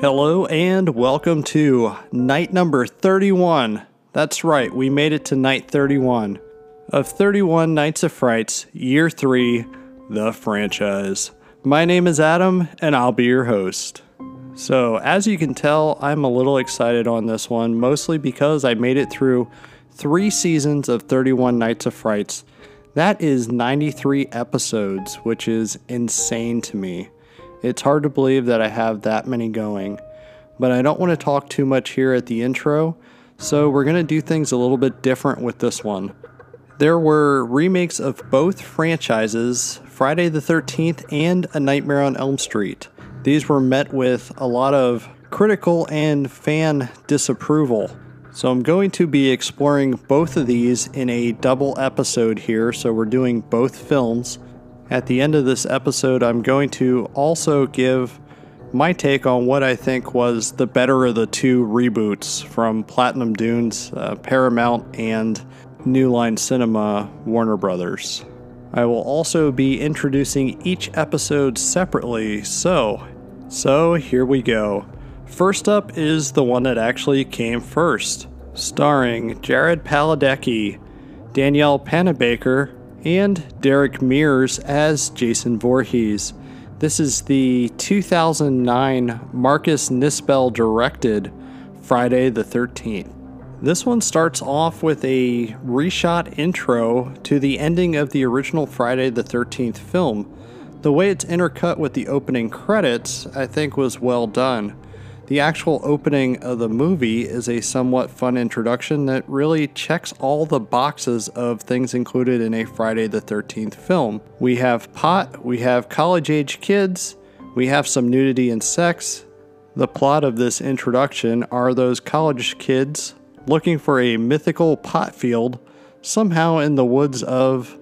Hello and welcome to night number 31. That's right, we made it to night 31 of 31 Nights of Frights, Year 3, the franchise. My name is Adam and I'll be your host. So, as you can tell, I'm a little excited on this one, mostly because I made it through three seasons of 31 Nights of Frights. That is 93 episodes, which is insane to me. It's hard to believe that I have that many going, but I don't want to talk too much here at the intro, so we're going to do things a little bit different with this one. There were remakes of both franchises, Friday the 13th and A Nightmare on Elm Street. These were met with a lot of critical and fan disapproval. So I'm going to be exploring both of these in a double episode here, so we're doing both films. At the end of this episode, I'm going to also give my take on what I think was the better of the two reboots from Platinum Dunes, uh, Paramount, and New Line Cinema, Warner Brothers. I will also be introducing each episode separately, so so here we go. First up is the one that actually came first, starring Jared Padalecki, Danielle Panabaker, and Derek Mears as Jason Voorhees. This is the 2009 Marcus Nispel directed Friday the 13th. This one starts off with a reshot intro to the ending of the original Friday the 13th film. The way it's intercut with the opening credits, I think, was well done. The actual opening of the movie is a somewhat fun introduction that really checks all the boxes of things included in a Friday the 13th film. We have pot, we have college age kids, we have some nudity and sex. The plot of this introduction are those college kids looking for a mythical pot field somehow in the woods of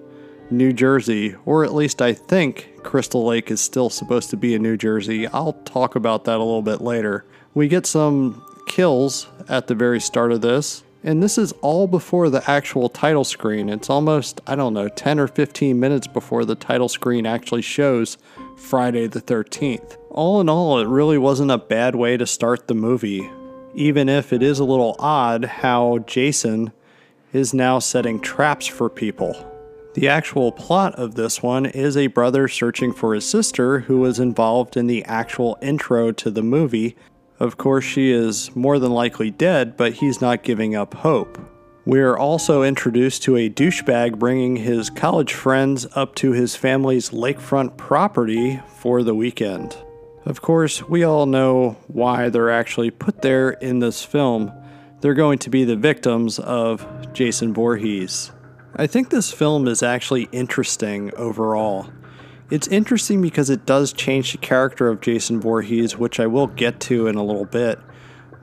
New Jersey, or at least I think Crystal Lake is still supposed to be in New Jersey. I'll talk about that a little bit later. We get some kills at the very start of this, and this is all before the actual title screen. It's almost, I don't know, 10 or 15 minutes before the title screen actually shows Friday the 13th. All in all, it really wasn't a bad way to start the movie, even if it is a little odd how Jason is now setting traps for people. The actual plot of this one is a brother searching for his sister who was involved in the actual intro to the movie. Of course, she is more than likely dead, but he's not giving up hope. We are also introduced to a douchebag bringing his college friends up to his family's lakefront property for the weekend. Of course, we all know why they're actually put there in this film. They're going to be the victims of Jason Voorhees. I think this film is actually interesting overall. It's interesting because it does change the character of Jason Voorhees, which I will get to in a little bit.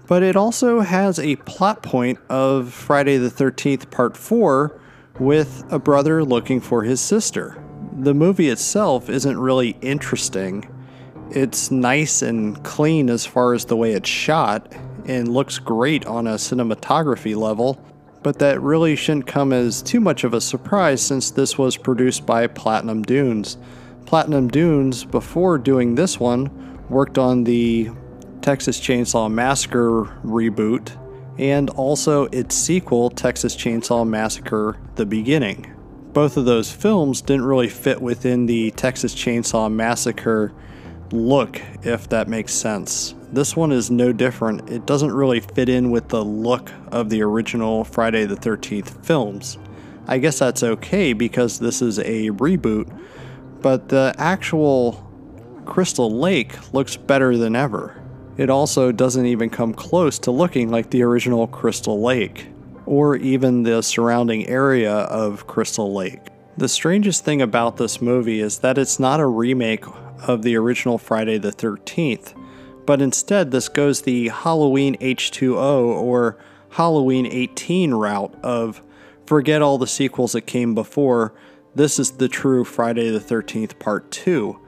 But it also has a plot point of Friday the 13th, Part 4, with a brother looking for his sister. The movie itself isn't really interesting. It's nice and clean as far as the way it's shot, and looks great on a cinematography level but that really shouldn't come as too much of a surprise since this was produced by Platinum Dunes. Platinum Dunes, before doing this one, worked on the Texas Chainsaw Massacre reboot and also its sequel, Texas Chainsaw Massacre The Beginning. Both of those films didn't really fit within the Texas Chainsaw Massacre look, if that makes sense. This one is no different. It doesn't really fit in with the look of the original Friday the 13th films. I guess that's okay because this is a reboot, but the actual Crystal Lake looks better than ever. It also doesn't even come close to looking like the original Crystal Lake, or even the surrounding area of Crystal Lake. The strangest thing about this movie is that it's not a remake of the original Friday the 13th, but instead this goes the Halloween H2O or Halloween 18 route of forget all the sequels that came before, this is the true Friday the 13th Part 2.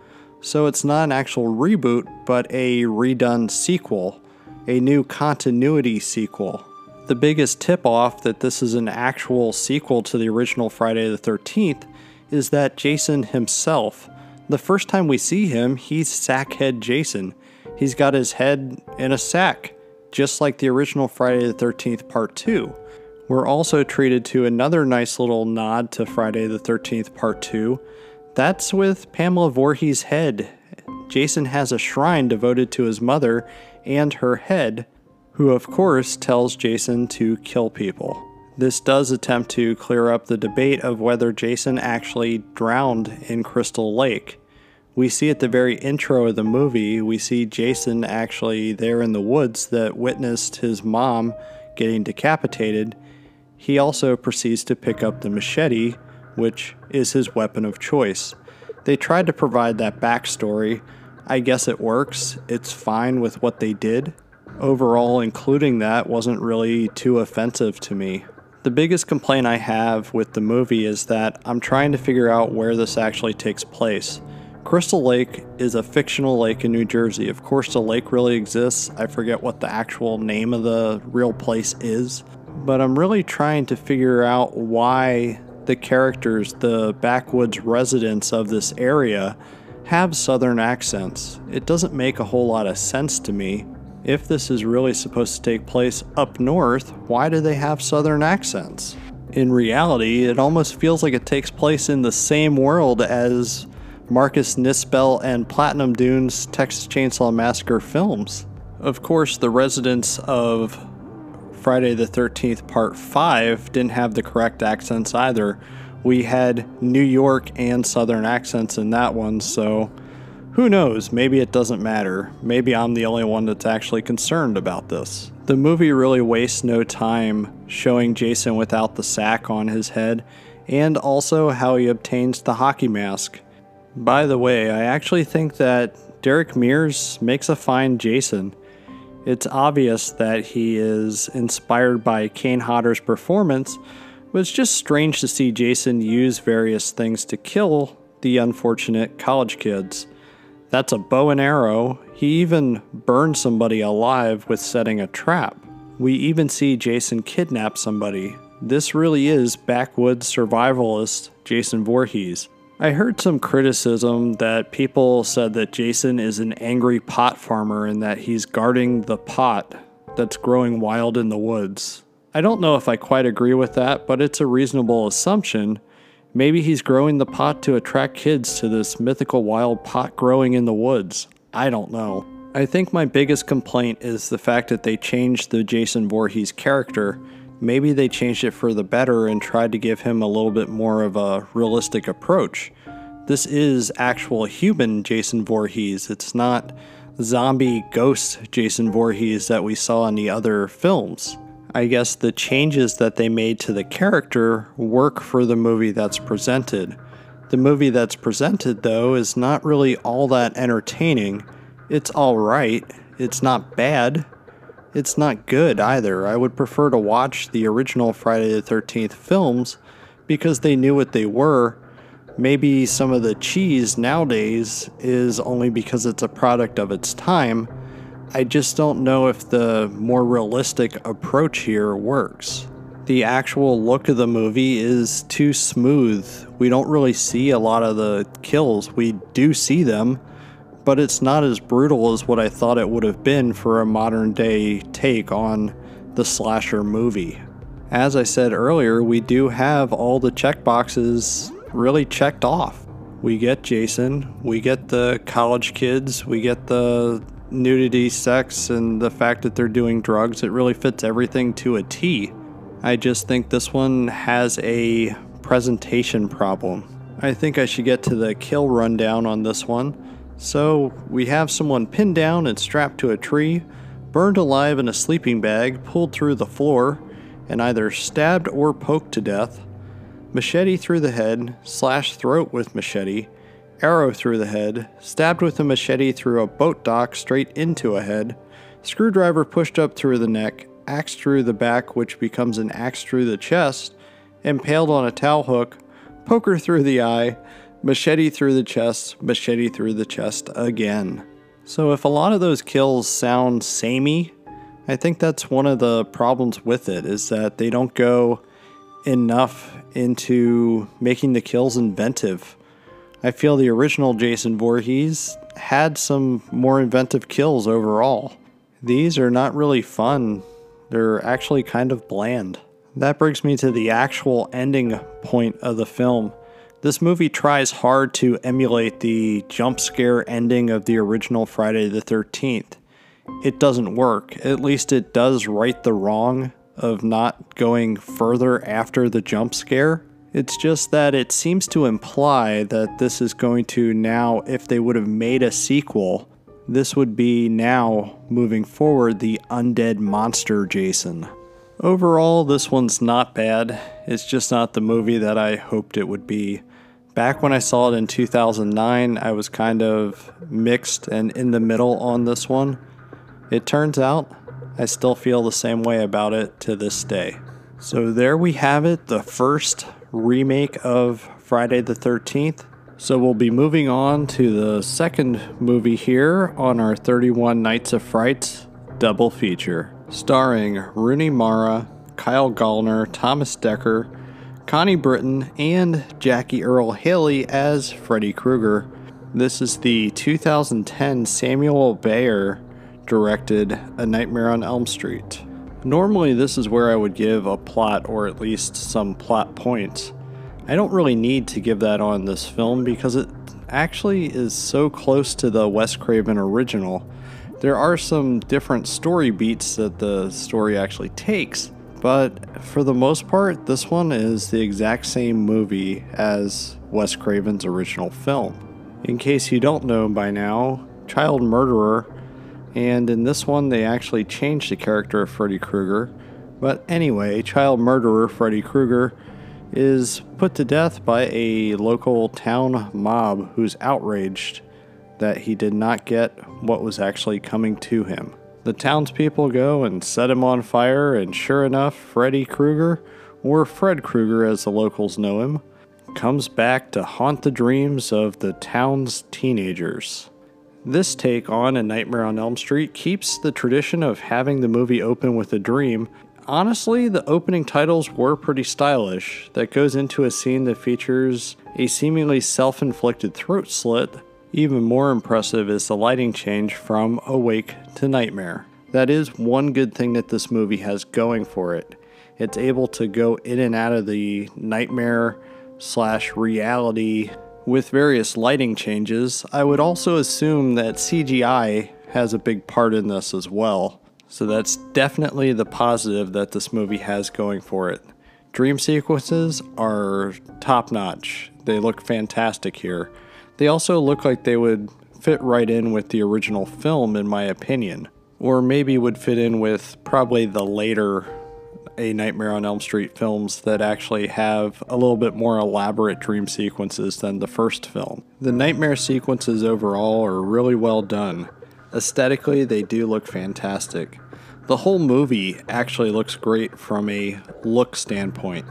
So it's not an actual reboot, but a redone sequel, a new continuity sequel. The biggest tip off that this is an actual sequel to the original Friday the 13th is that Jason himself, the first time we see him, he's Sackhead Jason. He's got his head in a sack, just like the original Friday the 13th Part 2. We're also treated to another nice little nod to Friday the 13th Part 2. That's with Pamela Voorhees' head. Jason has a shrine devoted to his mother and her head, who of course tells Jason to kill people. This does attempt to clear up the debate of whether Jason actually drowned in Crystal Lake. We see at the very intro of the movie, we see Jason actually there in the woods that witnessed his mom getting decapitated. He also proceeds to pick up the machete, which is his weapon of choice. They tried to provide that backstory. I guess it works. It's fine with what they did. Overall, including that wasn't really too offensive to me. The biggest complaint I have with the movie is that I'm trying to figure out where this actually takes place. Crystal Lake is a fictional lake in New Jersey. Of course, the lake really exists. I forget what the actual name of the real place is, but I'm really trying to figure out why the characters, the backwoods residents of this area, have southern accents. It doesn't make a whole lot of sense to me. If this is really supposed to take place up north, why do they have southern accents? In reality, it almost feels like it takes place in the same world as Marcus Nispel and Platinum Dunes Texas Chainsaw Massacre films. Of course, the residents of Friday the 13th Part 5 didn't have the correct accents either. We had New York and Southern accents in that one, so who knows? Maybe it doesn't matter. Maybe I'm the only one that's actually concerned about this. The movie really wastes no time showing Jason without the sack on his head and also how he obtains the hockey mask. By the way, I actually think that Derek Mears makes a fine Jason. It's obvious that he is inspired by Kane Hodder's performance, but it's just strange to see Jason use various things to kill the unfortunate college kids. That's a bow and arrow. He even burned somebody alive with setting a trap. We even see Jason kidnap somebody. This really is backwoods survivalist Jason Voorhees. I heard some criticism that people said that Jason is an angry pot farmer and that he's guarding the pot that's growing wild in the woods. I don't know if I quite agree with that, but it's a reasonable assumption Maybe he's growing the pot to attract kids to this mythical wild pot growing in the woods. I don't know. I think my biggest complaint is the fact that they changed the Jason Voorhees character. Maybe they changed it for the better and tried to give him a little bit more of a realistic approach. This is actual human Jason Voorhees. It's not zombie ghost Jason Voorhees that we saw in the other films. I guess the changes that they made to the character work for the movie that's presented. The movie that's presented, though, is not really all that entertaining. It's alright, it's not bad, it's not good either. I would prefer to watch the original Friday the 13th films because they knew what they were. Maybe some of the cheese nowadays is only because it's a product of its time I just don't know if the more realistic approach here works. The actual look of the movie is too smooth. We don't really see a lot of the kills. We do see them, but it's not as brutal as what I thought it would have been for a modern day take on the slasher movie. As I said earlier, we do have all the checkboxes really checked off. We get Jason, we get the college kids, we get the nudity, sex, and the fact that they're doing drugs. It really fits everything to a T. I just think this one has a presentation problem. I think I should get to the kill rundown on this one. So, we have someone pinned down and strapped to a tree, burned alive in a sleeping bag, pulled through the floor, and either stabbed or poked to death, machete through the head, slashed throat with machete, arrow through the head, stabbed with a machete through a boat dock straight into a head, screwdriver pushed up through the neck, axe through the back, which becomes an axe through the chest, impaled on a towel hook, poker through the eye, machete through the chest, machete through the chest again. So if a lot of those kills sound samey, I think that's one of the problems with it is that they don't go enough into making the kills inventive. I feel the original Jason Voorhees had some more inventive kills overall. These are not really fun, they're actually kind of bland. That brings me to the actual ending point of the film. This movie tries hard to emulate the jump scare ending of the original Friday the 13th. It doesn't work. At least it does right the wrong of not going further after the jump scare. It's just that it seems to imply that this is going to now, if they would have made a sequel, this would be now, moving forward, the undead monster Jason. Overall, this one's not bad. It's just not the movie that I hoped it would be. Back when I saw it in 2009, I was kind of mixed and in the middle on this one. It turns out I still feel the same way about it to this day. So there we have it, the first remake of Friday the 13th. So we'll be moving on to the second movie here on our 31 Nights of Frights double feature, starring Rooney Mara, Kyle Gallner, Thomas Dekker, Connie Britton, and Jackie Earle Haley as Freddy Krueger. This is the 2010 Samuel Bayer directed A Nightmare on Elm Street. Normally, this is where I would give a plot or at least some plot points. I don't really need to give that on this film because it actually is so close to the Wes Craven original. There are some different story beats that the story actually takes, but for the most part, this one is the exact same movie as Wes Craven's original film. In case you don't know by now, Child Murderer, and in this one they actually changed the character of Freddy Krueger. But anyway, Child Murderer Freddy Krueger is put to death by a local town mob who's outraged that he did not get what was actually coming to him. The townspeople go and set him on fire, and sure enough, Freddy Krueger, or Fred Krueger as the locals know him, comes back to haunt the dreams of the town's teenagers. This take on A Nightmare on Elm Street keeps the tradition of having the movie open with a dream. Honestly, the opening titles were pretty stylish. That goes into a scene that features a seemingly self inflicted throat slit even more impressive is the lighting change from Awake to Nightmare. That is one good thing that this movie has going for it. It's able to go in and out of the nightmare slash reality with various lighting changes. I would also assume that CGI has a big part in this as well. So that's definitely the positive that this movie has going for it. Dream sequences are top notch. They look fantastic here. They also look like they would fit right in with the original film, in my opinion. Or maybe would fit in with probably the later A Nightmare on Elm Street films that actually have a little bit more elaborate dream sequences than the first film. The nightmare sequences overall are really well done. Aesthetically, they do look fantastic. The whole movie actually looks great from a look standpoint.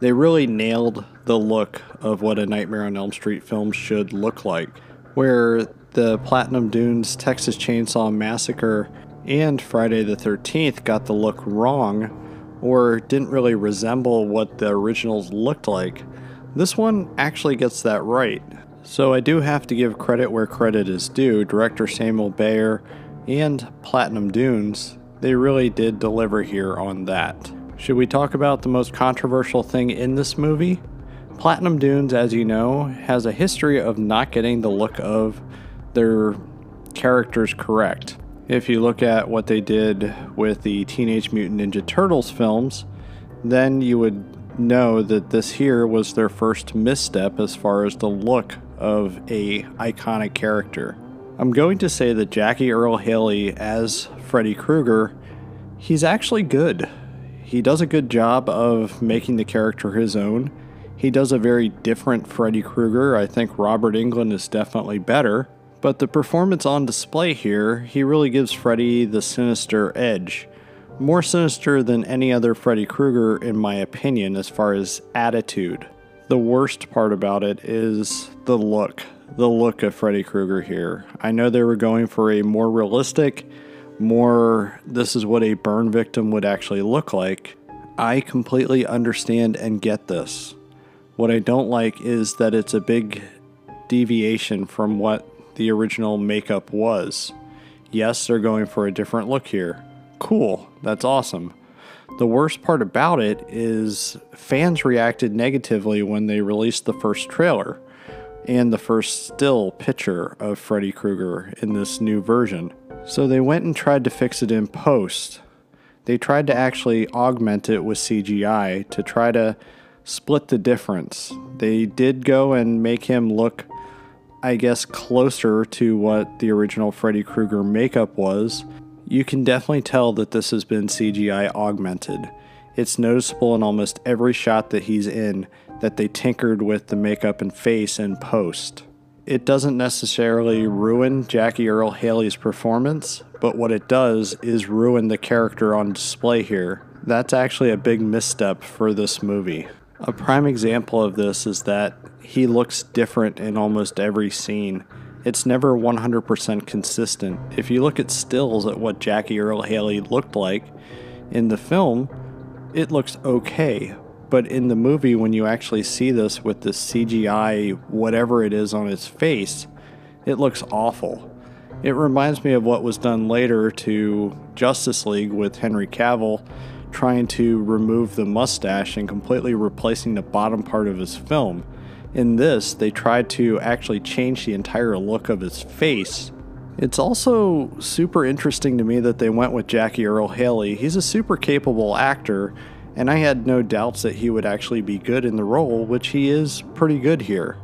They really nailed the look of what a Nightmare on Elm Street film should look like, where the Platinum Dunes Texas Chainsaw Massacre and Friday the 13th got the look wrong or didn't really resemble what the originals looked like. This one actually gets that right. So I do have to give credit where credit is due. Director Samuel Bayer and Platinum Dunes, they really did deliver here on that. Should we talk about the most controversial thing in this movie? Platinum Dunes, as you know, has a history of not getting the look of their characters correct. If you look at what they did with the Teenage Mutant Ninja Turtles films, then you would know that this here was their first misstep as far as the look of a iconic character. I'm going to say that Jackie Earle Haley as Freddy Krueger, he's actually good. He does a good job of making the character his own. He does a very different Freddy Krueger. I think Robert Englund is definitely better. But the performance on display here, he really gives Freddy the sinister edge. More sinister than any other Freddy Krueger, in my opinion, as far as attitude. The worst part about it is the look. The look of Freddy Krueger here. I know they were going for a more realistic, more this is what a burn victim would actually look like, I completely understand and get this. What I don't like is that it's a big deviation from what the original makeup was. Yes, they're going for a different look here. Cool, that's awesome. The worst part about it is fans reacted negatively when they released the first trailer and the first still picture of Freddy Krueger in this new version. So they went and tried to fix it in post. They tried to actually augment it with CGI to try to split the difference. They did go and make him look, I guess, closer to what the original Freddy Krueger makeup was. You can definitely tell that this has been CGI augmented. It's noticeable in almost every shot that he's in that they tinkered with the makeup and face in post. It doesn't necessarily ruin Jackie Earle Haley's performance, but what it does is ruin the character on display here. That's actually a big misstep for this movie. A prime example of this is that he looks different in almost every scene. It's never 100% consistent. If you look at stills at what Jackie Earle Haley looked like in the film, it looks okay. But in the movie, when you actually see this with the CGI, whatever it is on his face, it looks awful. It reminds me of what was done later to Justice League with Henry Cavill trying to remove the mustache and completely replacing the bottom part of his film. In this, they tried to actually change the entire look of his face. It's also super interesting to me that they went with Jackie Earle Haley. He's a super capable actor, and I had no doubts that he would actually be good in the role, which he is pretty good here.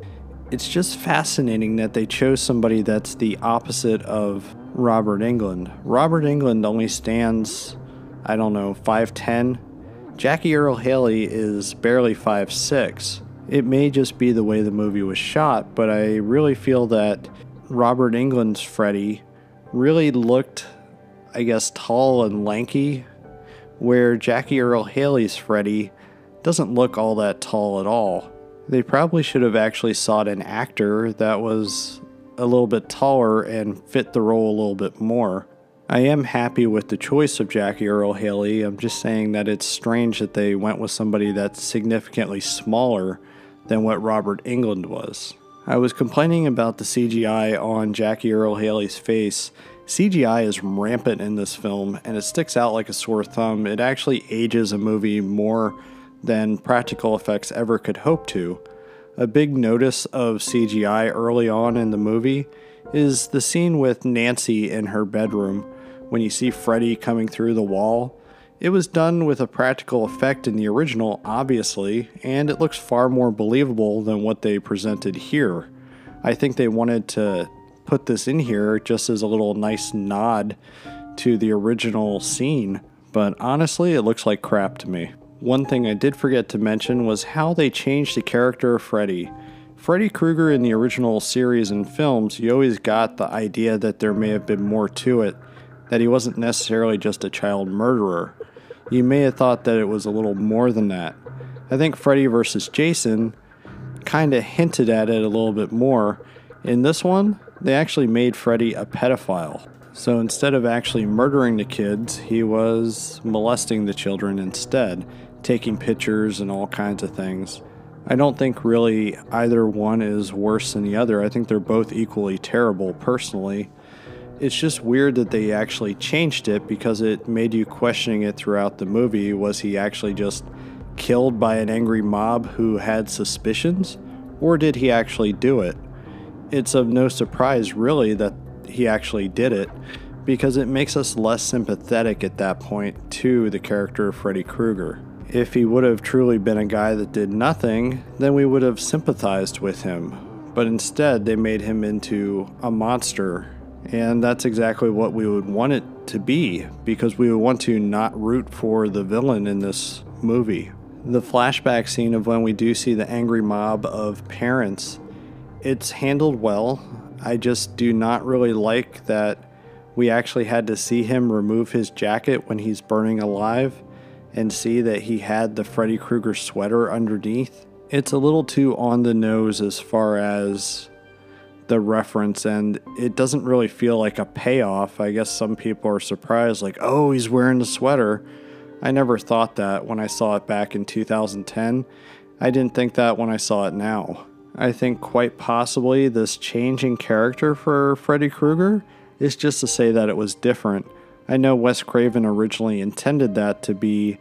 It's just fascinating that they chose somebody that's the opposite of Robert Englund. Robert Englund only stands I don't know, 5'10. Jackie Earle Haley is barely 5'6. It may just be the way the movie was shot, but I really feel that Robert Englund's Freddy really looked, I guess, tall and lanky, where Jackie Earle Haley's Freddy doesn't look all that tall at all. They probably should have actually sought an actor that was a little bit taller and fit the role a little bit more. I am happy with the choice of Jackie Earle Haley. I'm just saying that it's strange that they went with somebody that's significantly smaller than what Robert Englund was. I was complaining about the CGI on Jackie Earle Haley's face. CGI is rampant in this film and it sticks out like a sore thumb. It actually ages a movie more than practical effects ever could hope to. A big notice of CGI early on in the movie is the scene with Nancy in her bedroom when you see Freddy coming through the wall. It was done with a practical effect in the original, obviously, and it looks far more believable than what they presented here. I think they wanted to put this in here just as a little nice nod to the original scene, but honestly, it looks like crap to me. One thing I did forget to mention was how they changed the character of Freddy. Freddy Krueger in the original series and films, you always got the idea that there may have been more to it that he wasn't necessarily just a child murderer. You may have thought that it was a little more than that. I think Freddy vs. Jason kind of hinted at it a little bit more. In this one, they actually made Freddy a pedophile. So instead of actually murdering the kids, he was molesting the children instead, taking pictures and all kinds of things. I don't think really either one is worse than the other. I think they're both equally terrible personally it's just weird that they actually changed it because it made you questioning it throughout the movie. Was he actually just killed by an angry mob who had suspicions? Or did he actually do it? It's of no surprise, really, that he actually did it because it makes us less sympathetic at that point to the character of Freddy Krueger. If he would have truly been a guy that did nothing, then we would have sympathized with him. But instead, they made him into a monster and that's exactly what we would want it to be because we would want to not root for the villain in this movie. The flashback scene of when we do see the angry mob of parents, it's handled well. I just do not really like that we actually had to see him remove his jacket when he's burning alive and see that he had the Freddy Krueger sweater underneath. It's a little too on the nose as far as the reference and it doesn't really feel like a payoff. I guess some people are surprised, like, oh, he's wearing the sweater. I never thought that when I saw it back in 2010. I didn't think that when I saw it now. I think quite possibly this change in character for Freddy Krueger is just to say that it was different. I know Wes Craven originally intended that to be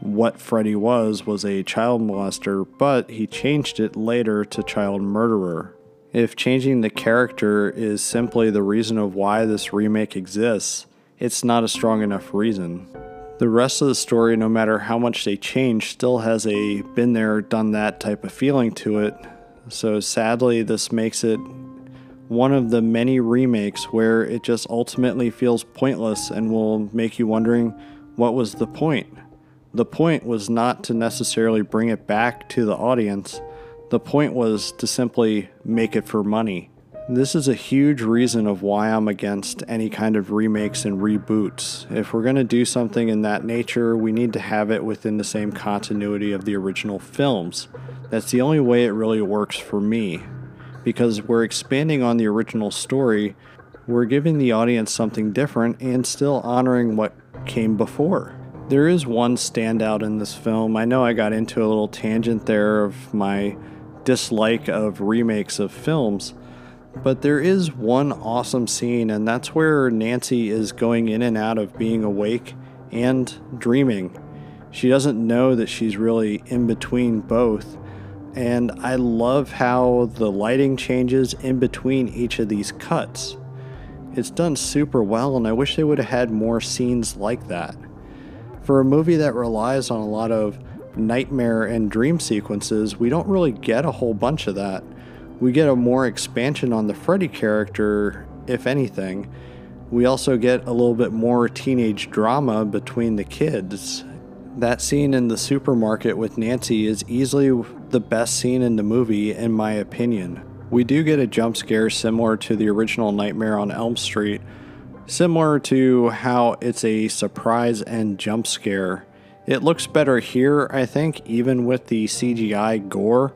what Freddy was was a child molester, but he changed it later to child murderer. If changing the character is simply the reason of why this remake exists, it's not a strong enough reason. The rest of the story, no matter how much they change, still has a been there, done that type of feeling to it. So sadly, this makes it one of the many remakes where it just ultimately feels pointless and will make you wondering what was the point. The point was not to necessarily bring it back to the audience, the point was to simply make it for money. This is a huge reason of why I'm against any kind of remakes and reboots. If we're going to do something in that nature, we need to have it within the same continuity of the original films. That's the only way it really works for me. Because we're expanding on the original story, we're giving the audience something different and still honoring what came before. There is one standout in this film. I know I got into a little tangent there of my dislike of remakes of films, but there is one awesome scene, and that's where Nancy is going in and out of being awake and dreaming. She doesn't know that she's really in between both. And I love how the lighting changes in between each of these cuts. It's done super well, and I wish they would have had more scenes like that. For a movie that relies on a lot of nightmare and dream sequences, we don't really get a whole bunch of that. We get a more expansion on the Freddy character, if anything. We also get a little bit more teenage drama between the kids. That scene in the supermarket with Nancy is easily the best scene in the movie, in my opinion. We do get a jump scare similar to the original Nightmare on Elm Street, Similar to how it's a surprise and jump scare. It looks better here, I think, even with the CGI gore.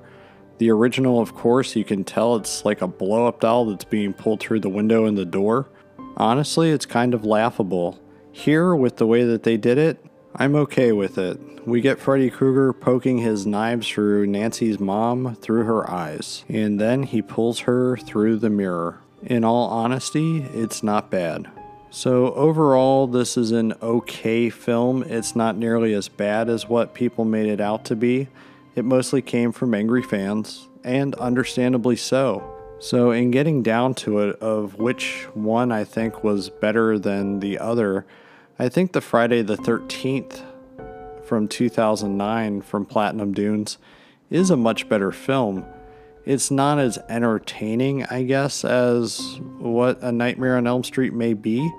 The original, of course, you can tell it's like a blow up doll that's being pulled through the window and the door. Honestly, it's kind of laughable. Here, with the way that they did it, I'm okay with it. We get Freddy Krueger poking his knives through Nancy's mom through her eyes, and then he pulls her through the mirror. In all honesty, it's not bad. So, overall, this is an okay film. It's not nearly as bad as what people made it out to be. It mostly came from angry fans, and understandably so. So, in getting down to it, of which one I think was better than the other, I think the Friday the 13th from 2009 from Platinum Dunes is a much better film. It's not as entertaining, I guess, as what A Nightmare on Elm Street may be,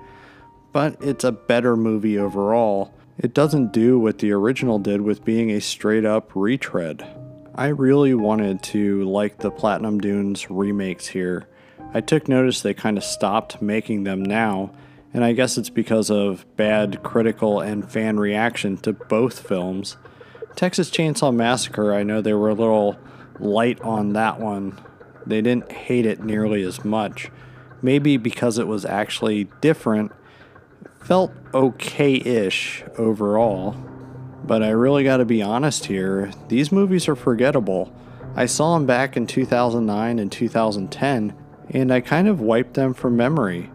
but it's a better movie overall. It doesn't do what the original did with being a straight up retread. I really wanted to like the Platinum Dunes remakes here. I took notice they kind of stopped making them now, and I guess it's because of bad critical and fan reaction to both films. Texas Chainsaw Massacre, I know they were a little light on that one. They didn't hate it nearly as much. Maybe because it was actually different, felt okay ish overall. But I really got to be honest here, these movies are forgettable. I saw them back in 2009 and 2010, and I kind of wiped them from memory.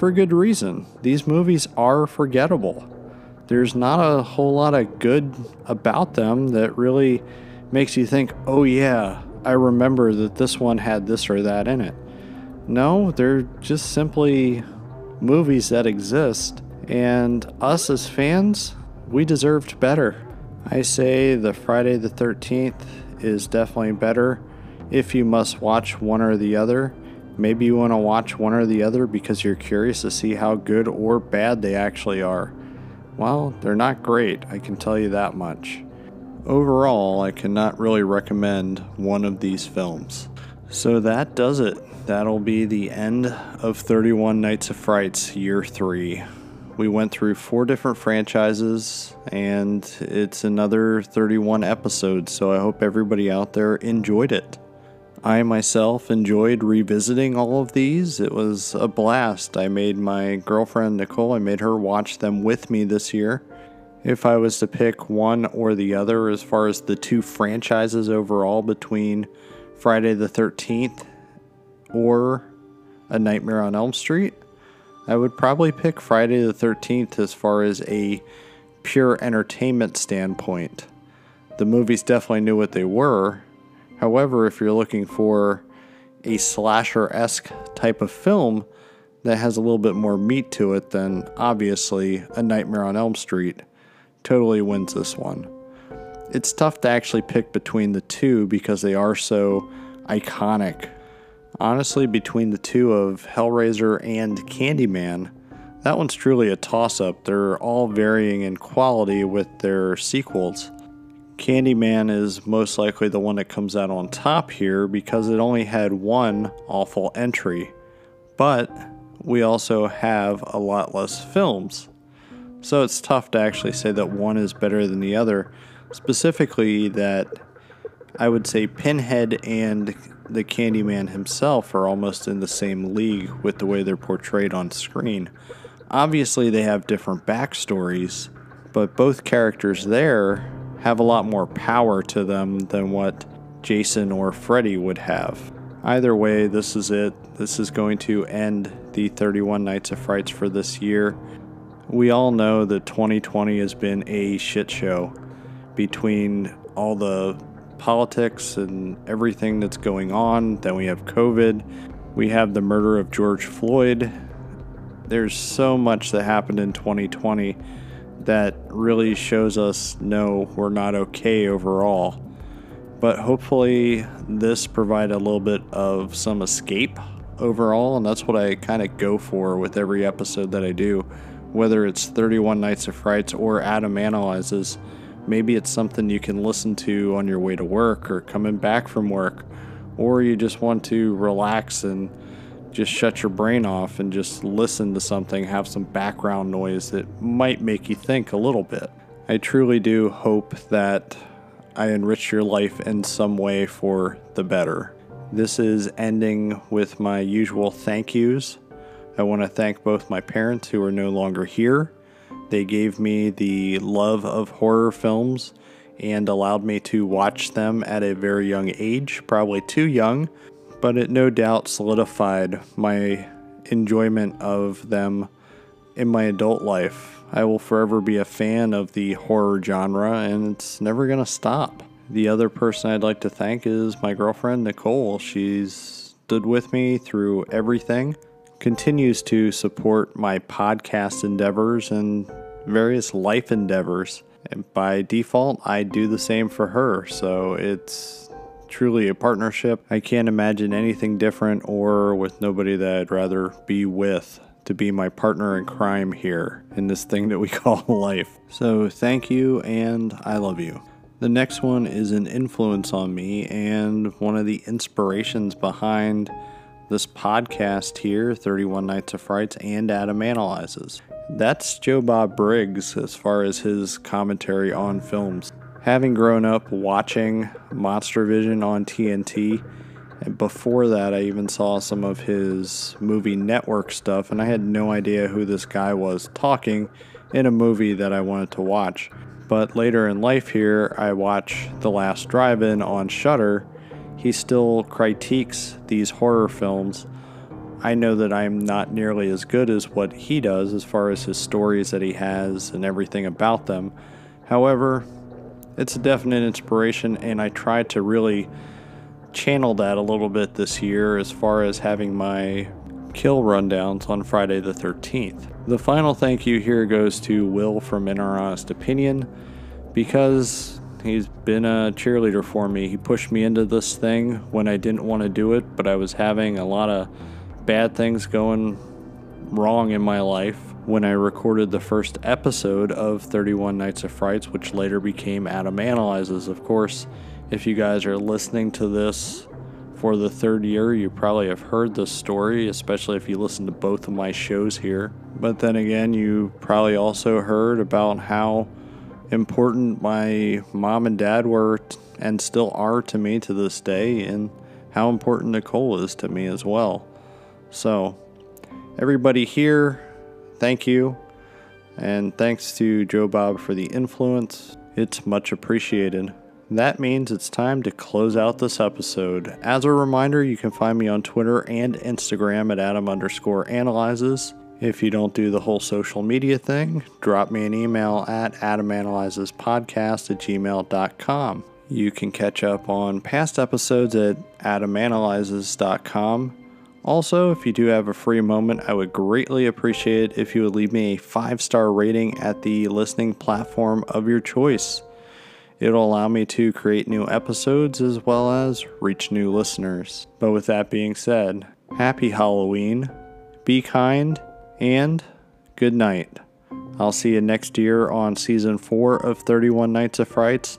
For good reason. These movies are forgettable. There's not a whole lot of good about them that really makes you think, oh yeah, I remember that this one had this or that in it. No, they're just simply movies that exist, and us as fans, we deserved better. I say the Friday the 13th is definitely better. If you must watch one or the other, maybe you want to watch one or the other because you're curious to see how good or bad they actually are. Well, they're not great, I can tell you that much. Overall, I cannot really recommend one of these films. So that does it. That'll be the end of 31 Nights of Frights Year 3. We went through four different franchises, and it's another 31 episodes, so I hope everybody out there enjoyed it. I myself enjoyed revisiting all of these. It was a blast. I made my girlfriend Nicole, I made her watch them with me this year if I was to pick one or the other as far as the two franchises overall between Friday the 13th or A Nightmare on Elm Street, I would probably pick Friday the 13th as far as a pure entertainment standpoint. The movies definitely knew what they were. However, if you're looking for a slasher esque type of film that has a little bit more meat to it, then obviously A Nightmare on Elm Street totally wins this one. It's tough to actually pick between the two because they are so iconic. Honestly, between the two of Hellraiser and Candyman, that one's truly a toss up. They're all varying in quality with their sequels. Candyman is most likely the one that comes out on top here because it only had one awful entry. But we also have a lot less films. So it's tough to actually say that one is better than the other. Specifically, that I would say Pinhead and the Candyman himself are almost in the same league with the way they're portrayed on screen. Obviously, they have different backstories, but both characters there have a lot more power to them than what Jason or Freddy would have. Either way, this is it. This is going to end the 31 Nights of Frights for this year. We all know that 2020 has been a shit show between all the politics and everything that's going on. Then we have COVID. We have the murder of George Floyd. There's so much that happened in 2020 that really shows us no, we're not okay overall. But hopefully, this provided a little bit of some escape overall, and that's what I kind of go for with every episode that I do. Whether it's 31 Nights of Frights or Adam Analyzes, maybe it's something you can listen to on your way to work or coming back from work, or you just want to relax and just shut your brain off and just listen to something, have some background noise that might make you think a little bit. I truly do hope that I enrich your life in some way for the better. This is ending with my usual thank yous. I want to thank both my parents who are no longer here. They gave me the love of horror films and allowed me to watch them at a very young age, probably too young, but it no doubt solidified my enjoyment of them in my adult life. I will forever be a fan of the horror genre, and it's never going to stop. The other person I'd like to thank is my girlfriend, Nicole. She's stood with me through everything, continues to support my podcast endeavors and various life endeavors. And by default, I do the same for her. So it's truly a partnership. I can't imagine anything different or with nobody that I'd rather be with to be my partner in crime here in this thing that we call life. So, thank you and I love you. The next one is an influence on me and one of the inspirations behind this podcast here 31 Nights of Frights and Adam Analyzes. That's Joe Bob Briggs as far as his commentary on films. Having grown up watching Monster Vision on TNT, and before that, I even saw some of his movie network stuff, and I had no idea who this guy was talking in a movie that I wanted to watch. But later in life, here, I watch The Last Drive In on Shudder. He still critiques these horror films. I know that I'm not nearly as good as what he does as far as his stories that he has and everything about them. However, it's a definite inspiration, and I try to really channel that a little bit this year as far as having my kill rundowns on Friday the 13th. The final thank you here goes to Will from In Our Honest Opinion because he's been a cheerleader for me. He pushed me into this thing when I didn't want to do it, but I was having a lot of bad things going wrong in my life when I recorded the first episode of 31 Nights of Frights, which later became Adam Analyzes. Of course, if you guys are listening to this for the third year, you probably have heard this story, especially if you listen to both of my shows here. But then again, you probably also heard about how important my mom and dad were and still are to me to this day, and how important Nicole is to me as well. So, everybody here, thank you. And thanks to Joe Bob for the influence. It's much appreciated. that means it's time to close out this episode. As a reminder, you can find me on Twitter and Instagram at Adam underscore analyzes. If you don't do the whole social media thing, drop me an email at adamanalyzespodcast at gmail.com. You can catch up on past episodes at adamanalyzes.com. Also, if you do have a free moment, I would greatly appreciate it if you would leave me a five star rating at the listening platform of your choice. It'll allow me to create new episodes as well as reach new listeners. But with that being said, happy Halloween, be kind, and good night. I'll see you next year on season 4 of 31 Nights of Frights,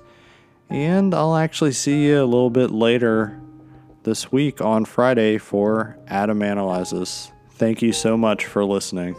and I'll actually see you a little bit later this week on Friday for Adam Analyzes. Thank you so much for listening.